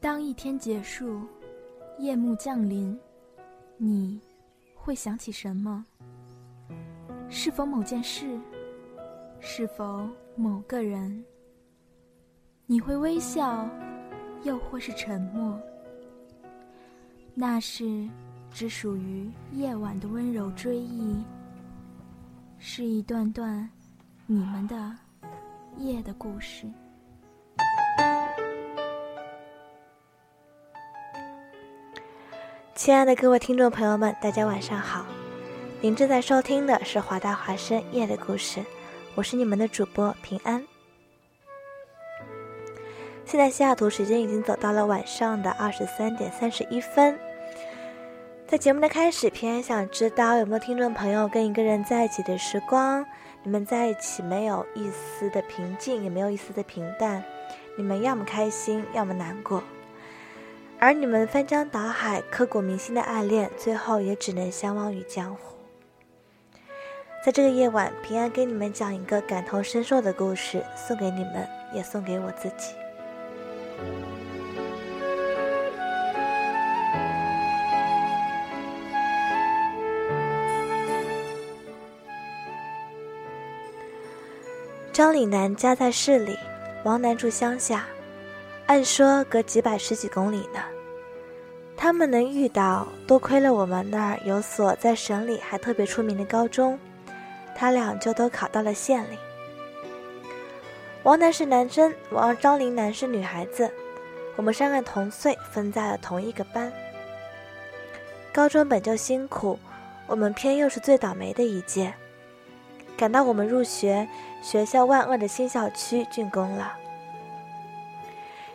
当一天结束，夜幕降临，你会想起什么？是否某件事？是否某个人？你会微笑，又或是沉默？那是只属于夜晚的温柔追忆，是一段段你们的夜的故事。亲爱的各位听众朋友们，大家晚上好！您正在收听的是华大华生夜的故事，我是你们的主播平安。现在西雅图时间已经走到了晚上的二十三点三十一分。在节目的开始，平安想知道有没有听众朋友跟一个人在一起的时光，你们在一起没有一丝的平静，也没有一丝的平淡，你们要么开心，要么难过。而你们翻江倒海、刻骨铭心的爱恋，最后也只能相忘于江湖。在这个夜晚，平安给你们讲一个感同身受的故事，送给你们，也送给我自己。张岭南家在市里，王楠住乡下。按说隔几百十几公里呢，他们能遇到，多亏了我们那儿有所在省里还特别出名的高中，他俩就都考到了县里。王楠是男生，王张林楠是女孩子，我们三个同岁，分在了同一个班。高中本就辛苦，我们偏又是最倒霉的一届，赶到我们入学，学校万恶的新校区竣工了。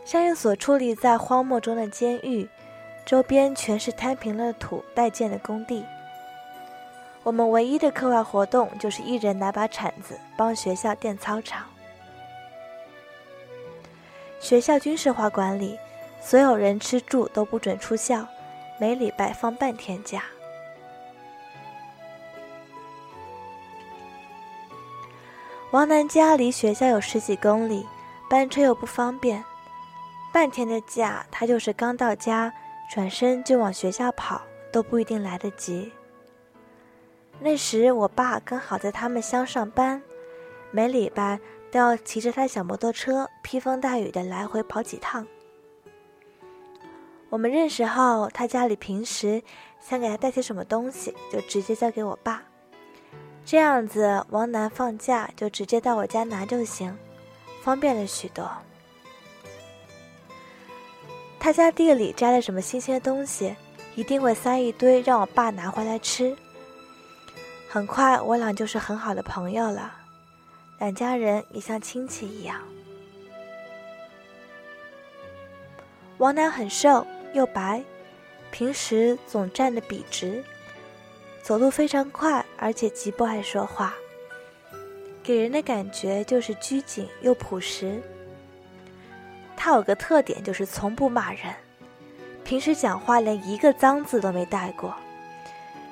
像一所矗立在荒漠中的监狱，周边全是摊平了土待建的工地。我们唯一的课外活动就是一人拿把铲子帮学校垫操场。学校军事化管理，所有人吃住都不准出校，每礼拜放半天假。王楠家离学校有十几公里，班车又不方便。半天的假，他就是刚到家，转身就往学校跑，都不一定来得及。那时我爸刚好在他们乡上班，每礼拜都要骑着他小摩托车，披风带雨的来回跑几趟。我们认识后，他家里平时想给他带些什么东西，就直接交给我爸，这样子王楠放假就直接到我家拿就行，方便了许多。他家地里摘了什么新鲜东西，一定会塞一堆让我爸拿回来吃。很快，我俩就是很好的朋友了，两家人也像亲戚一样。王楠很瘦又白，平时总站得笔直，走路非常快，而且极不爱说话，给人的感觉就是拘谨又朴实。他有个特点，就是从不骂人，平时讲话连一个脏字都没带过，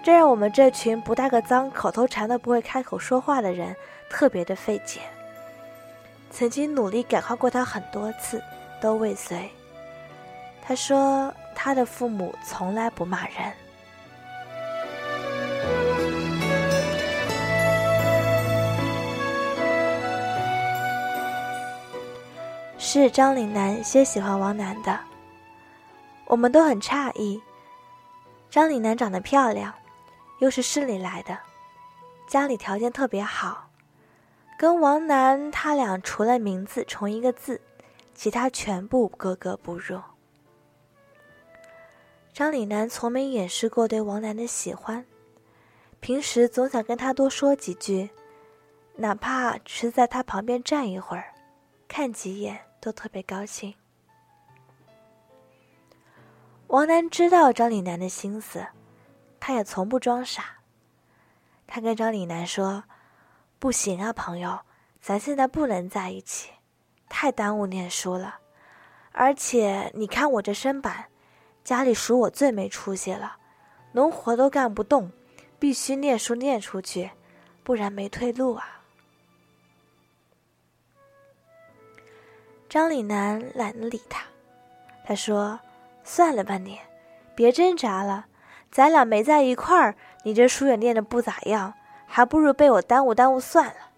这让我们这群不带个脏、口头禅都不会开口说话的人特别的费解。曾经努力改化过他很多次，都未遂。他说他的父母从来不骂人。是张岭南先喜欢王楠的，我们都很诧异。张岭南长得漂亮，又是市里来的，家里条件特别好，跟王楠他俩除了名字重一个字，其他全部格格不入。张岭南从没掩饰过对王楠的喜欢，平时总想跟他多说几句，哪怕只是在他旁边站一会儿，看几眼。都特别高兴。王楠知道张岭南的心思，他也从不装傻。他跟张岭南说：“不行啊，朋友，咱现在不能在一起，太耽误念书了。而且你看我这身板，家里数我最没出息了，农活都干不动，必须念书念出去，不然没退路啊。”张岭南懒得理他，他说：“算了吧，你，别挣扎了。咱俩没在一块儿，你这书也念的不咋样，还不如被我耽误耽误算了。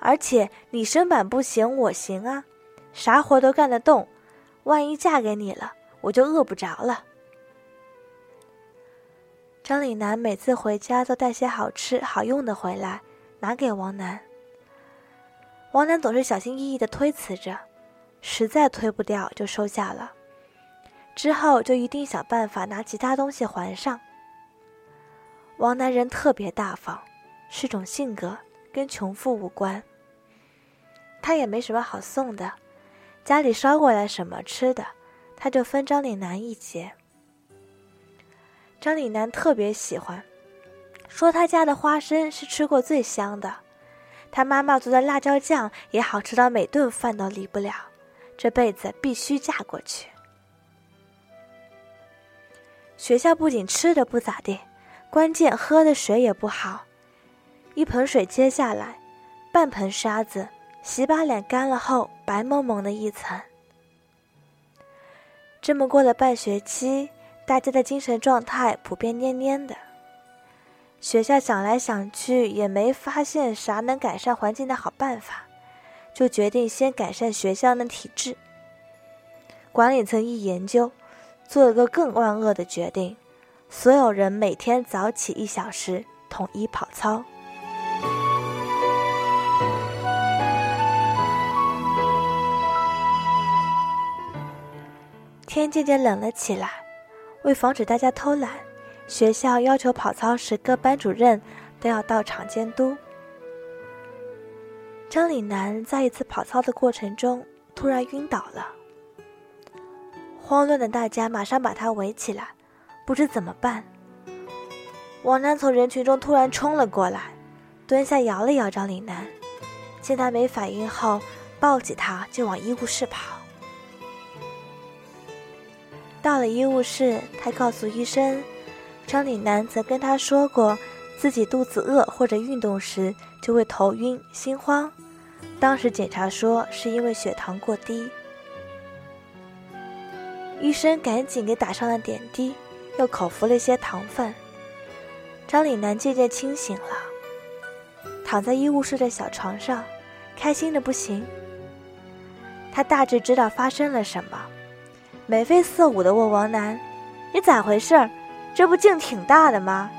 而且你身板不行，我行啊，啥活都干得动。万一嫁给你了，我就饿不着了。”张岭南每次回家都带些好吃好用的回来，拿给王楠。王楠总是小心翼翼地推辞着，实在推不掉就收下了。之后就一定想办法拿其他东西还上。王楠人特别大方，是种性格，跟穷富无关。他也没什么好送的，家里捎过来什么吃的，他就分张岭南一截。张岭南特别喜欢，说他家的花生是吃过最香的，他妈妈做的辣椒酱也好吃到每顿饭都离不了，这辈子必须嫁过去。学校不仅吃的不咋地，关键喝的水也不好，一盆水接下来，半盆沙子，洗把脸干了后白蒙蒙的一层。这么过了半学期。大家的精神状态普遍蔫蔫的。学校想来想去也没发现啥能改善环境的好办法，就决定先改善学校的体制。管理层一研究，做了个更万恶的决定：所有人每天早起一小时，统一跑操。天渐渐冷了起来。为防止大家偷懒，学校要求跑操时各班主任都要到场监督。张岭南在一次跑操的过程中突然晕倒了，慌乱的大家马上把他围起来，不知怎么办。王楠从人群中突然冲了过来，蹲下摇了摇张岭南，见他没反应后，抱起他就往医务室跑。到了医务室，他告诉医生，张岭南曾跟他说过，自己肚子饿或者运动时就会头晕心慌，当时检查说是因为血糖过低。医生赶紧给打上了点滴，又口服了一些糖分。张岭南渐渐清醒了，躺在医务室的小床上，开心的不行。他大致知道发生了什么。眉飞色舞的问王楠：“你咋回事？这不劲挺大的吗？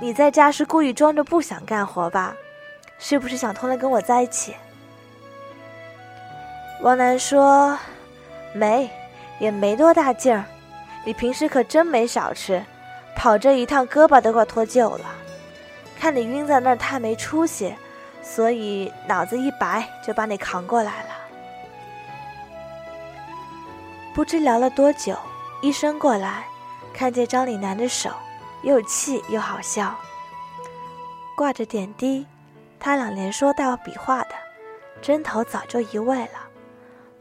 你在家是故意装着不想干活吧？是不是想通了跟我在一起？”王楠说：“没，也没多大劲儿。你平时可真没少吃，跑这一趟胳膊都快脱臼了。看你晕在那儿太没出息，所以脑子一白就把你扛过来了。”不知聊了多久，医生过来，看见张岭南的手，又气又好笑。挂着点滴，他俩连说带比划的，针头早就移位了，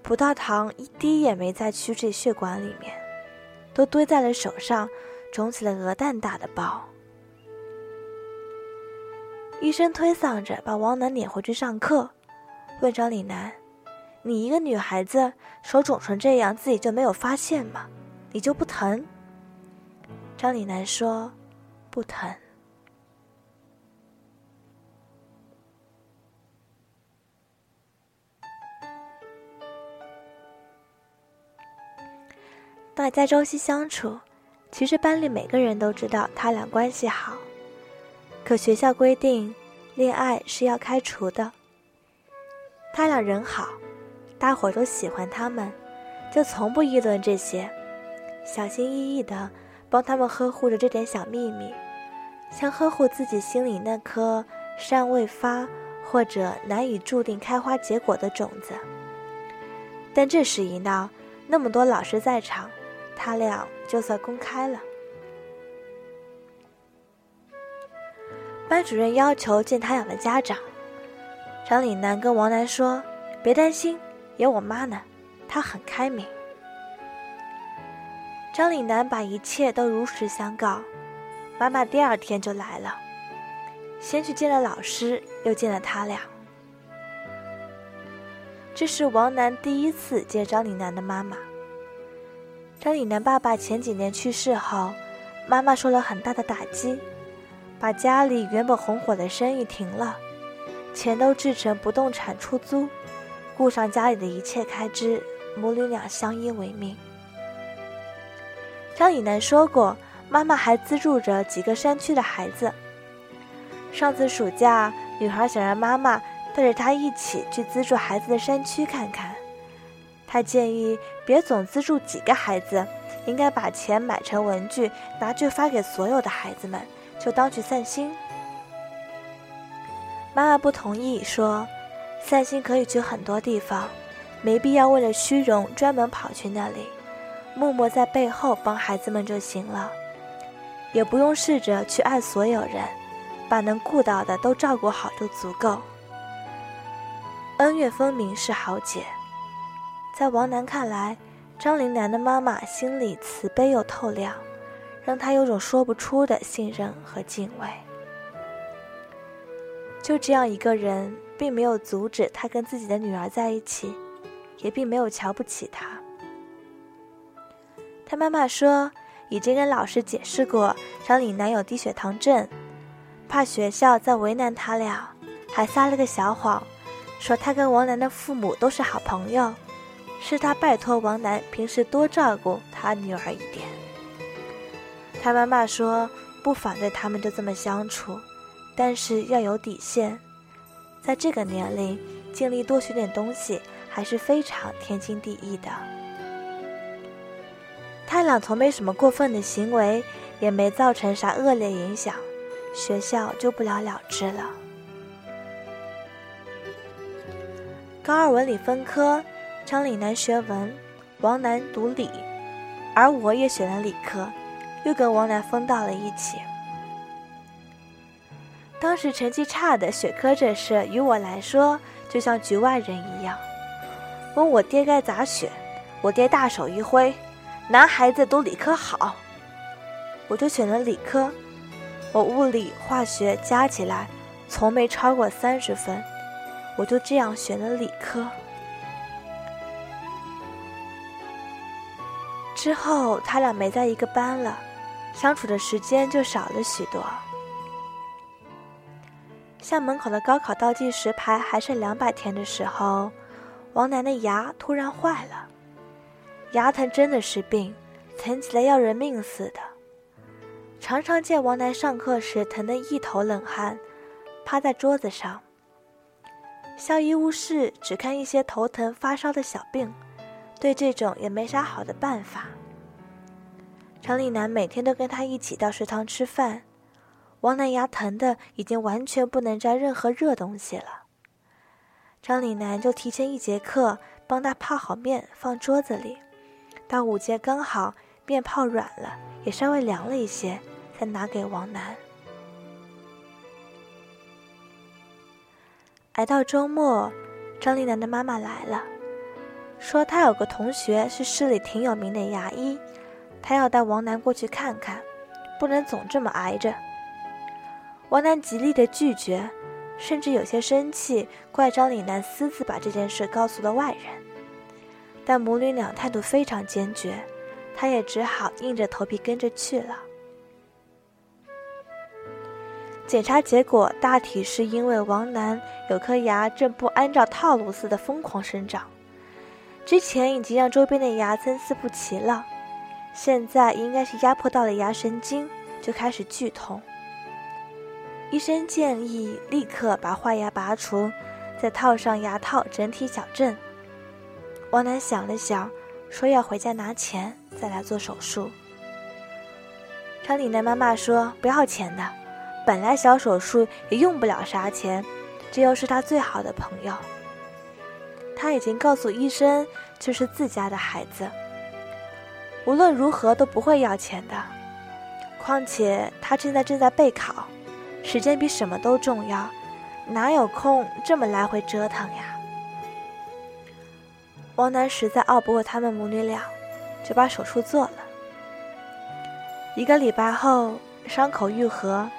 葡萄糖一滴也没在曲质血管里面，都堆在了手上，肿起了鹅蛋大的包。医生推搡着把王楠撵回去上课，问张岭南。你一个女孩子手肿成这样，自己就没有发现吗？你就不疼？张李楠说：“不疼。”大家朝夕相处，其实班里每个人都知道他俩关系好，可学校规定，恋爱是要开除的。他俩人好。大伙都喜欢他们，就从不议论这些，小心翼翼地帮他们呵护着这点小秘密，像呵护自己心里那颗尚未发或者难以注定开花结果的种子。但这事一闹，那么多老师在场，他俩就算公开了。班主任要求见他俩的家长，张岭南跟王楠说：“别担心。”有我妈呢，她很开明。张岭南把一切都如实相告，妈妈第二天就来了，先去见了老师，又见了他俩。这是王楠第一次见张岭南的妈妈，张以楠爸爸前几年去世后，妈妈受了很大的打击，把家里原本红火的生意停了，钱都制成不动产出租，顾上家里的一切开支，母女俩相依为命。张以南说过，妈妈还资助着几个山区的孩子。上次暑假，女孩想让妈妈带着她一起去资助孩子的山区看看。他建议别总资助几个孩子，应该把钱买成文具，拿去发给所有的孩子们，就当去散心。妈妈不同意，说：“散心可以去很多地方，没必要为了虚荣专门跑去那里，默默在背后帮孩子们就行了，也不用试着去爱所有人，把能顾到的都照顾好就足够。恩怨分明是好姐。”在王楠看来，张林楠的妈妈心里慈悲又透亮，让他有种说不出的信任和敬畏。就这样一个人，并没有阻止他跟自己的女儿在一起，也并没有瞧不起他。他妈妈说，已经跟老师解释过张岭楠有低血糖症，怕学校再为难他俩，还撒了个小谎，说他跟王楠的父母都是好朋友。是他拜托王楠平时多照顾他女儿一点。他妈妈说不反对他们就这么相处，但是要有底线。在这个年龄，尽力多学点东西还是非常天经地义的。他俩从没什么过分的行为，也没造成啥恶劣影响，学校就不了了之了。高二文理分科。张岭南学文，王楠读理，而我也选了理科，又跟王楠分到了一起。当时成绩差的学科这事，于我来说就像局外人一样。问我爹该咋选，我爹大手一挥：“男孩子读理科好。”我就选了理科。我物理、化学加起来从没超过三十分，我就这样选了理科。之后，他俩没在一个班了，相处的时间就少了许多。校门口的高考倒计时牌还剩两百天的时候，王楠的牙突然坏了，牙疼真的是病，疼起来要人命似的。常常见王楠上课时疼得一头冷汗，趴在桌子上。校医务室只看一些头疼发烧的小病。对这种也没啥好的办法。张丽楠每天都跟他一起到食堂吃饭，王楠牙疼的已经完全不能沾任何热东西了。张丽楠就提前一节课帮他泡好面放桌子里，到午节刚好面泡软了，也稍微凉了一些，才拿给王楠。挨到周末，张丽楠的妈妈来了。说他有个同学是市里挺有名的牙医，他要带王楠过去看看，不能总这么挨着。王楠极力的拒绝，甚至有些生气，怪张岭南私自把这件事告诉了外人。但母女俩态度非常坚决，他也只好硬着头皮跟着去了。检查结果大体是因为王楠有颗牙正不按照套路似的疯狂生长。之前已经让周边的牙参差不齐了，现在应该是压迫到了牙神经，就开始剧痛。医生建议立刻把坏牙拔除，再套上牙套，整体矫正。王楠想了想，说要回家拿钱再来做手术。张岭的妈妈说不要钱的，本来小手术也用不了啥钱，这又是他最好的朋友。他已经告诉医生，这是自家的孩子，无论如何都不会要钱的。况且他现在正在备考，时间比什么都重要，哪有空这么来回折腾呀？王楠实在拗不过他们母女俩，就把手术做了。一个礼拜后，伤口愈合，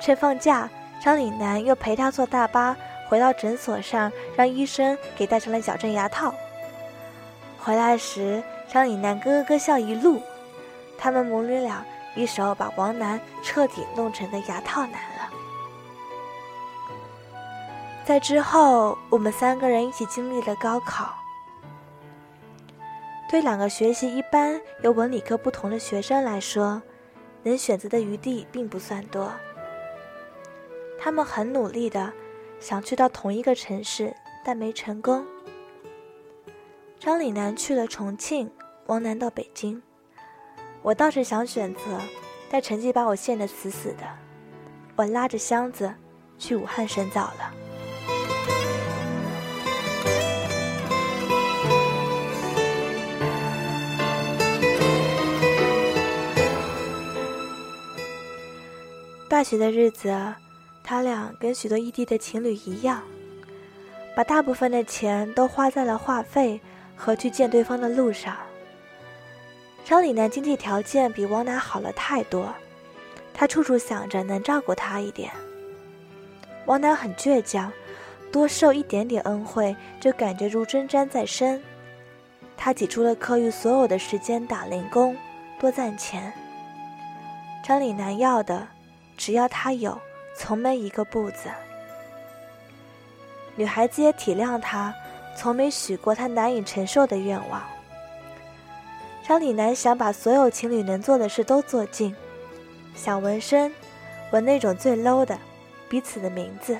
趁放假，张岭南又陪他坐大巴。回到诊所上，让医生给戴上了矫正牙套。回来时，张以楠咯咯笑一路，他们母女俩一手把王楠彻底弄成的牙套男了。在之后，我们三个人一起经历了高考。对两个学习一般又文理科不同的学生来说，能选择的余地并不算多。他们很努力的想去到同一个城市，但没成功。张岭南去了重庆，王楠到北京。我倒是想选择，但成绩把我限得死死的。我拉着箱子去武汉深造了。大学的日子，他俩跟许多异地的情侣一样，把大部分的钱都花在了话费和去见对方的路上。张李楠经济条件比王楠好了太多，他处处想着能照顾她一点。王楠很倔强，多受一点点恩惠就感觉如针毡在身。他挤出了课余所有的时间打零工，多赚钱。张李楠要的。只要他有，从没一个不字。女孩子也体谅他，从没许过他难以承受的愿望。张李楠想把所有情侣能做的事都做尽，想纹身，纹那种最 low 的，彼此的名字。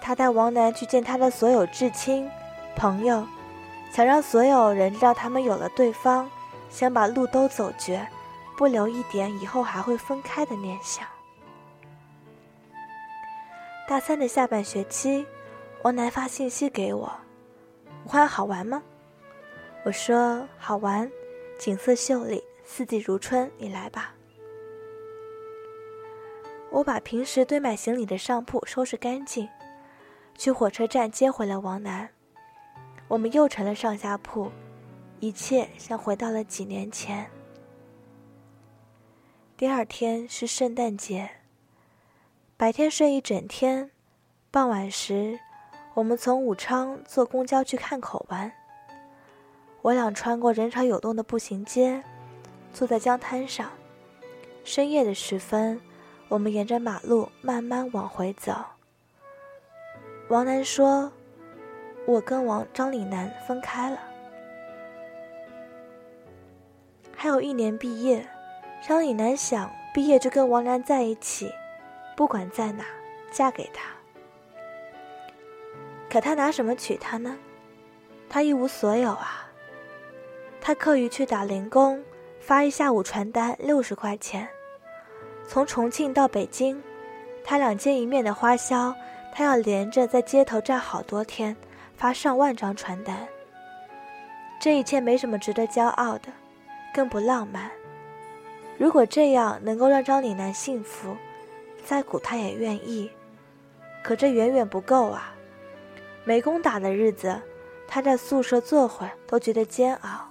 他带王楠去见他的所有至亲、朋友，想让所有人知道他们有了对方，想把路都走绝。不留一点以后还会分开的念想。大三的下半学期，王楠发信息给我：“武汉好玩吗？”我说：“好玩，景色秀丽，四季如春，你来吧。”我把平时堆满行李的上铺收拾干净，去火车站接回了王楠。我们又成了上下铺，一切像回到了几年前。第二天是圣诞节。白天睡一整天，傍晚时，我们从武昌坐公交去汉口玩。我俩穿过人潮涌动的步行街，坐在江滩上。深夜的时分，我们沿着马路慢慢往回走。王楠说：“我跟王张李楠分开了，还有一年毕业。”张李楠想毕业就跟王楠在一起，不管在哪，嫁给他。可他拿什么娶她呢？他一无所有啊。他课余去打零工，发一下午传单六十块钱。从重庆到北京，他俩见一面的花销，他要连着在街头站好多天，发上万张传单。这一切没什么值得骄傲的，更不浪漫。如果这样能够让张李楠幸福，再苦他也愿意。可这远远不够啊！没工打的日子，他在宿舍坐会都觉得煎熬，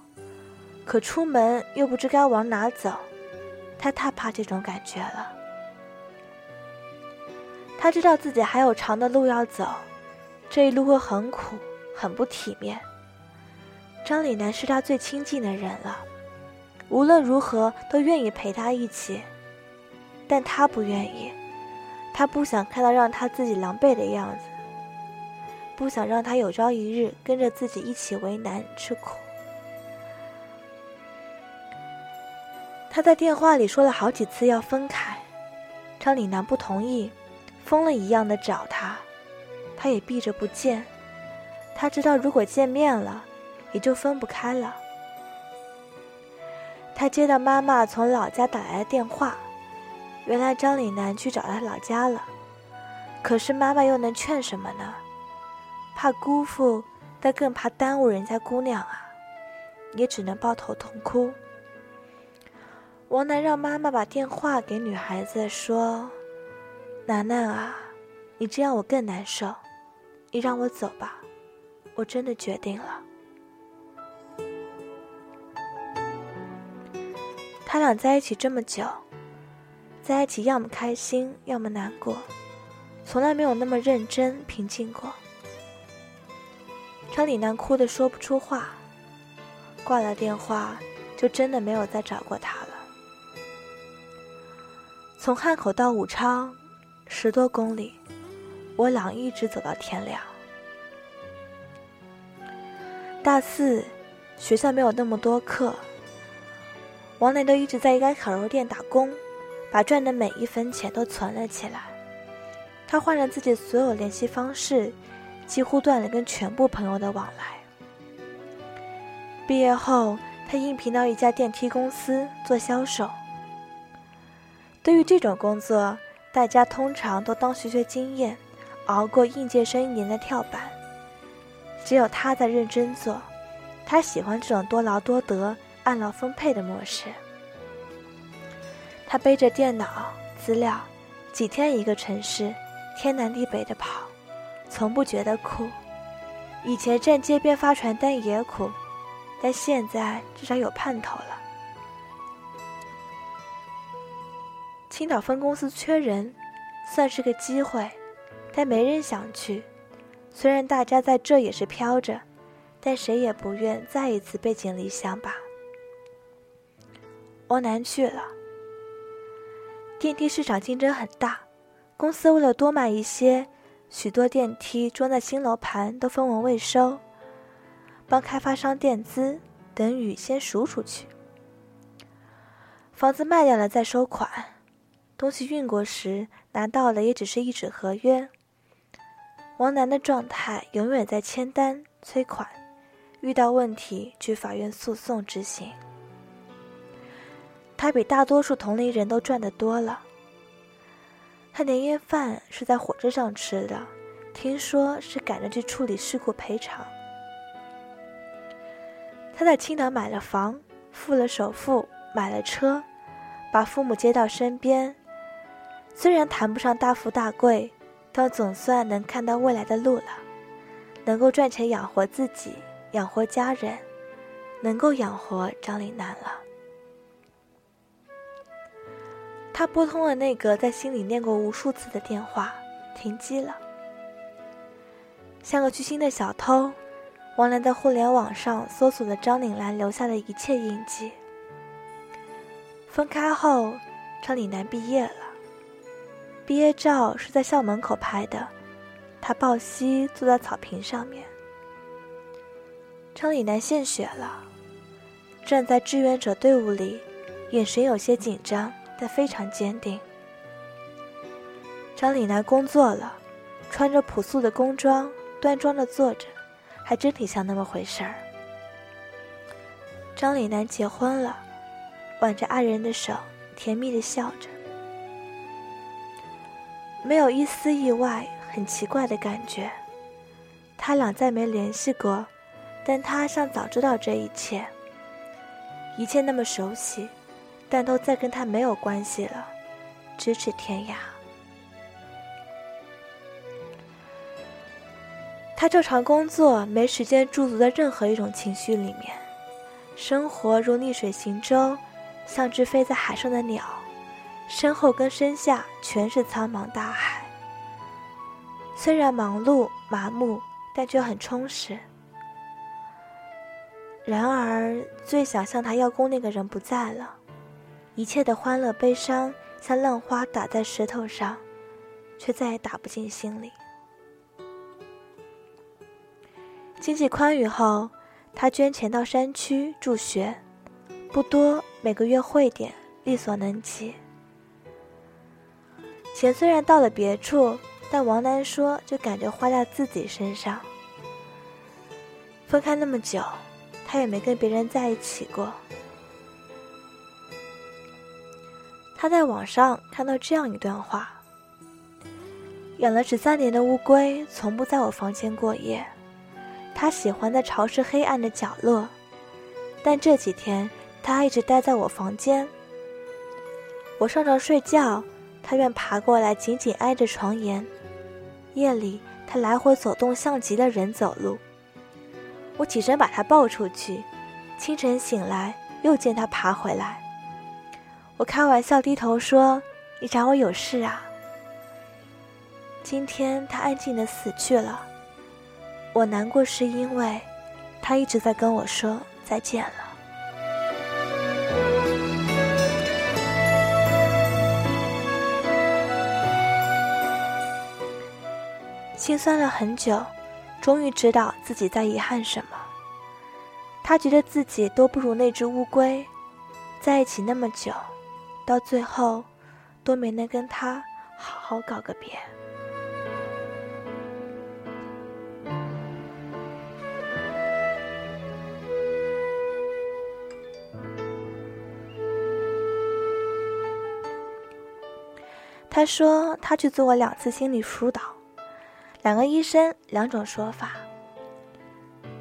可出门又不知该往哪走，他太怕这种感觉了。他知道自己还有长的路要走，这一路会很苦，很不体面。张李楠是他最亲近的人了。无论如何都愿意陪他一起，但他不愿意，他不想看到让他自己狼狈的样子，不想让他有朝一日跟着自己一起为难吃苦。他在电话里说了好几次要分开，张李楠不同意，疯了一样的找他，他也避着不见，他知道如果见面了，也就分不开了。他接到妈妈从老家打来的电话，原来张岭南去找他老家了。可是妈妈又能劝什么呢？怕辜负，但更怕耽误人家姑娘啊，也只能抱头痛哭。王楠让妈妈把电话给女孩子说：“楠楠啊，你这样我更难受，你让我走吧，我真的决定了。”他俩在一起这么久，在一起要么开心，要么难过，从来没有那么认真平静过。张李楠哭得说不出话，挂了电话，就真的没有再找过他了。从汉口到武昌，十多公里，我俩一直走到天亮。大四，学校没有那么多课，王楠都一直在一家烤肉店打工，把赚的每一分钱都存了起来。他换了自己所有联系方式，几乎断了跟全部朋友的往来。毕业后，他应聘到一家电梯公司做销售。对于这种工作，大家通常都当学学经验，熬过应届生一年的跳板。只有他在认真做，他喜欢这种多劳多得、按劳分配的模式。他背着电脑资料，几天一个城市，天南地北的跑，从不觉得苦。以前站街边发传单也苦，但现在至少有盼头了。青岛分公司缺人，算是个机会，但没人想去。虽然大家在这也是飘着，但谁也不愿再一次背井离乡吧。欧南去了。电梯市场竞争很大，公司为了多卖一些，许多电梯装在新楼盘都分文未收，帮开发商垫资，等雨先赎出去。房子卖掉了再收款，东西运过时拿到了也只是一纸合约。王楠的状态永远在签单催款，遇到问题去法院诉讼执行。他比大多数同龄人都赚得多了。他年夜饭是在火车上吃的，听说是赶着去处理事故赔偿。他在青岛买了房，付了首付，买了车，把父母接到身边。虽然谈不上大富大贵。但总算能看到未来的路了，能够赚钱养活自己，养活家人，能够养活张岭南了。他拨通了那个在心里念过无数次的电话，停机了。像个虚心的小偷，王楠在互联网上搜索了张岭南留下的一切印记。分开后，张岭南毕业了。毕业照是在校门口拍的，他抱膝坐在草坪上面。张岭南献血了，站在志愿者队伍里，眼神有些紧张，但非常坚定。张李楠工作了，穿着朴素的工装，端庄的坐着，还真挺像那么回事儿。张李楠结婚了，挽着爱人的手，甜蜜的笑着。没有一丝意外，很奇怪的感觉。他俩再没联系过，但他像早知道这一切。一切那么熟悉，但都再跟他没有关系了，咫尺天涯。他照常工作，没时间驻足在任何一种情绪里面。生活如逆水行舟，像只飞在海上的鸟。身后跟身下全是苍茫大海，虽然忙碌麻木，但却很充实。然而，最想向他邀功那个人不在了，一切的欢乐悲伤像浪花打在石头上，却再也打不进心里。经济宽裕后，他捐钱到山区助学，不多，每个月汇点，力所能及。钱虽然到了别处，但王楠说就感觉花在自己身上。分开那么久，他也没跟别人在一起过。他在网上看到这样一段话：养了十三年的乌龟，从不在我房间过夜。它喜欢在潮湿黑暗的角落，但这几天它一直待在我房间。我上床睡觉。他愿爬过来，紧紧挨着床沿。夜里，他来回走动，像极了人走路。我起身把他抱出去。清晨醒来，又见他爬回来。我开玩笑低头说：“你找我有事啊？”今天他安静的死去了。我难过是因为，他一直在跟我说再见了。心酸了很久，终于知道自己在遗憾什么。他觉得自己都不如那只乌龟，在一起那么久，到最后都没能跟他好好告个别。他说他去做过两次心理疏导，两个医生两种说法。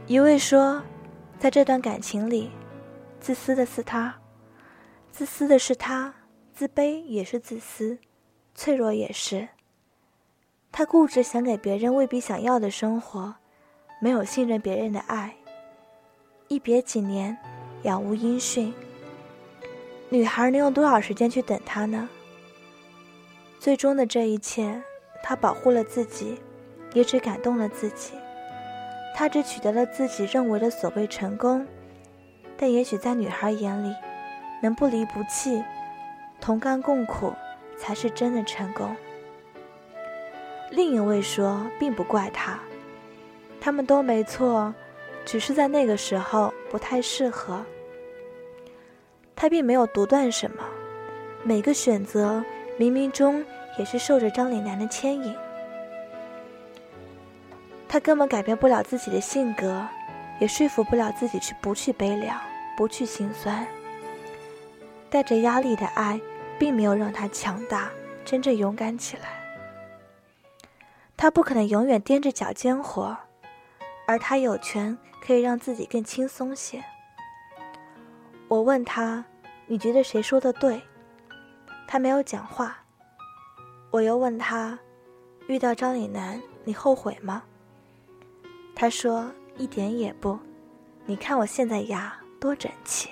一位说，在这段感情里，自私的是他，自私的是他，自卑也是自私，脆弱也是。他固执想给别人未必想要的生活，没有信任别人的爱。一别几年，杳无音讯。女孩能用多少时间去等他呢？最终的这一切，他保护了自己，也只感动了自己。他只取得了自己认为的所谓成功，但也许在女孩眼里，能不离不弃、同甘共苦，才是真的成功。另一位说，并不怪他，他们都没错，只是在那个时候不太适合。他并没有独断什么，每个选择。冥冥中也是受着张岭南的牵引，他根本改变不了自己的性格，也说服不了自己去不去悲凉，不去心酸。带着压力的爱，并没有让他强大，真正勇敢起来。他不可能永远踮着脚尖活，而他有权可以让自己更轻松些。我问他：“你觉得谁说的对？”他没有讲话，我又问他：“遇到张岭南，你后悔吗？”他说：“一点也不。你看我现在牙多整齐。”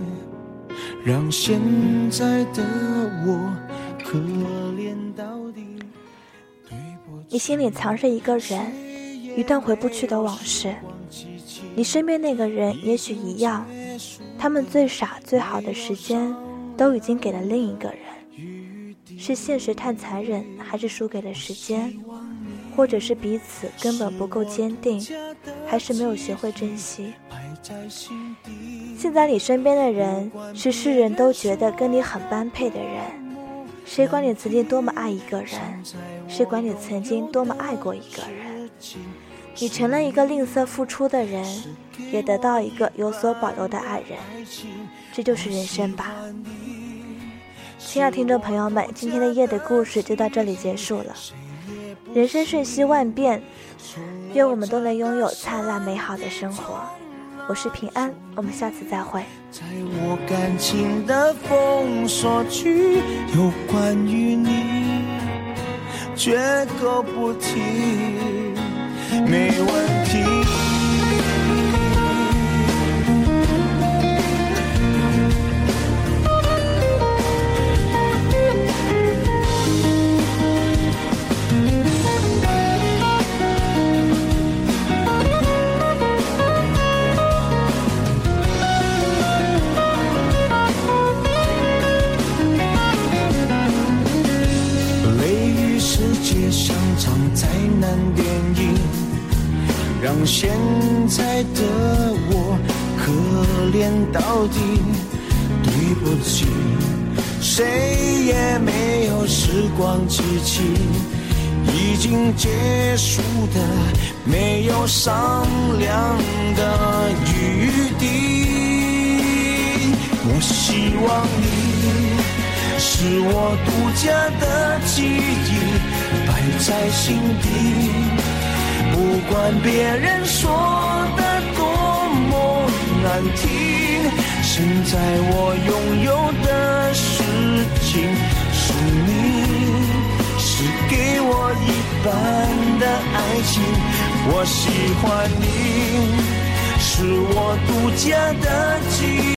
让现在的我可怜到底。你心里藏着一个人，一段回不去的往事。你身边那个人也许一样。他们最傻最好的时间，都已经给了另一个人。是现实太残忍，还是输给了时间？或者是彼此根本不够坚定，还是没有学会珍惜？现在你身边的人，是世人都觉得跟你很般配的人。谁管你曾经多么爱一个人？谁管你曾经多么爱过一个人？你成了一个吝啬付出的人，也得到一个有所保留的爱人，这就是人生吧。亲爱的听众朋友们，今天的夜的故事就到这里结束了。人生瞬息万变，愿我们都能拥有灿烂美好的生活。我是平安，我们下次再会。在我感情的封锁区，有关于你，绝口不提。没问题。难电影，让现在的我可怜到底，对不起，谁也没有时光机器，已经结束的没有商量的余地。我希望你是我独家的记忆，摆在心底。不管别人说的多么难听。现在我拥有的事情是你，是给我一半的爱情。我喜欢你，是我独家的记忆。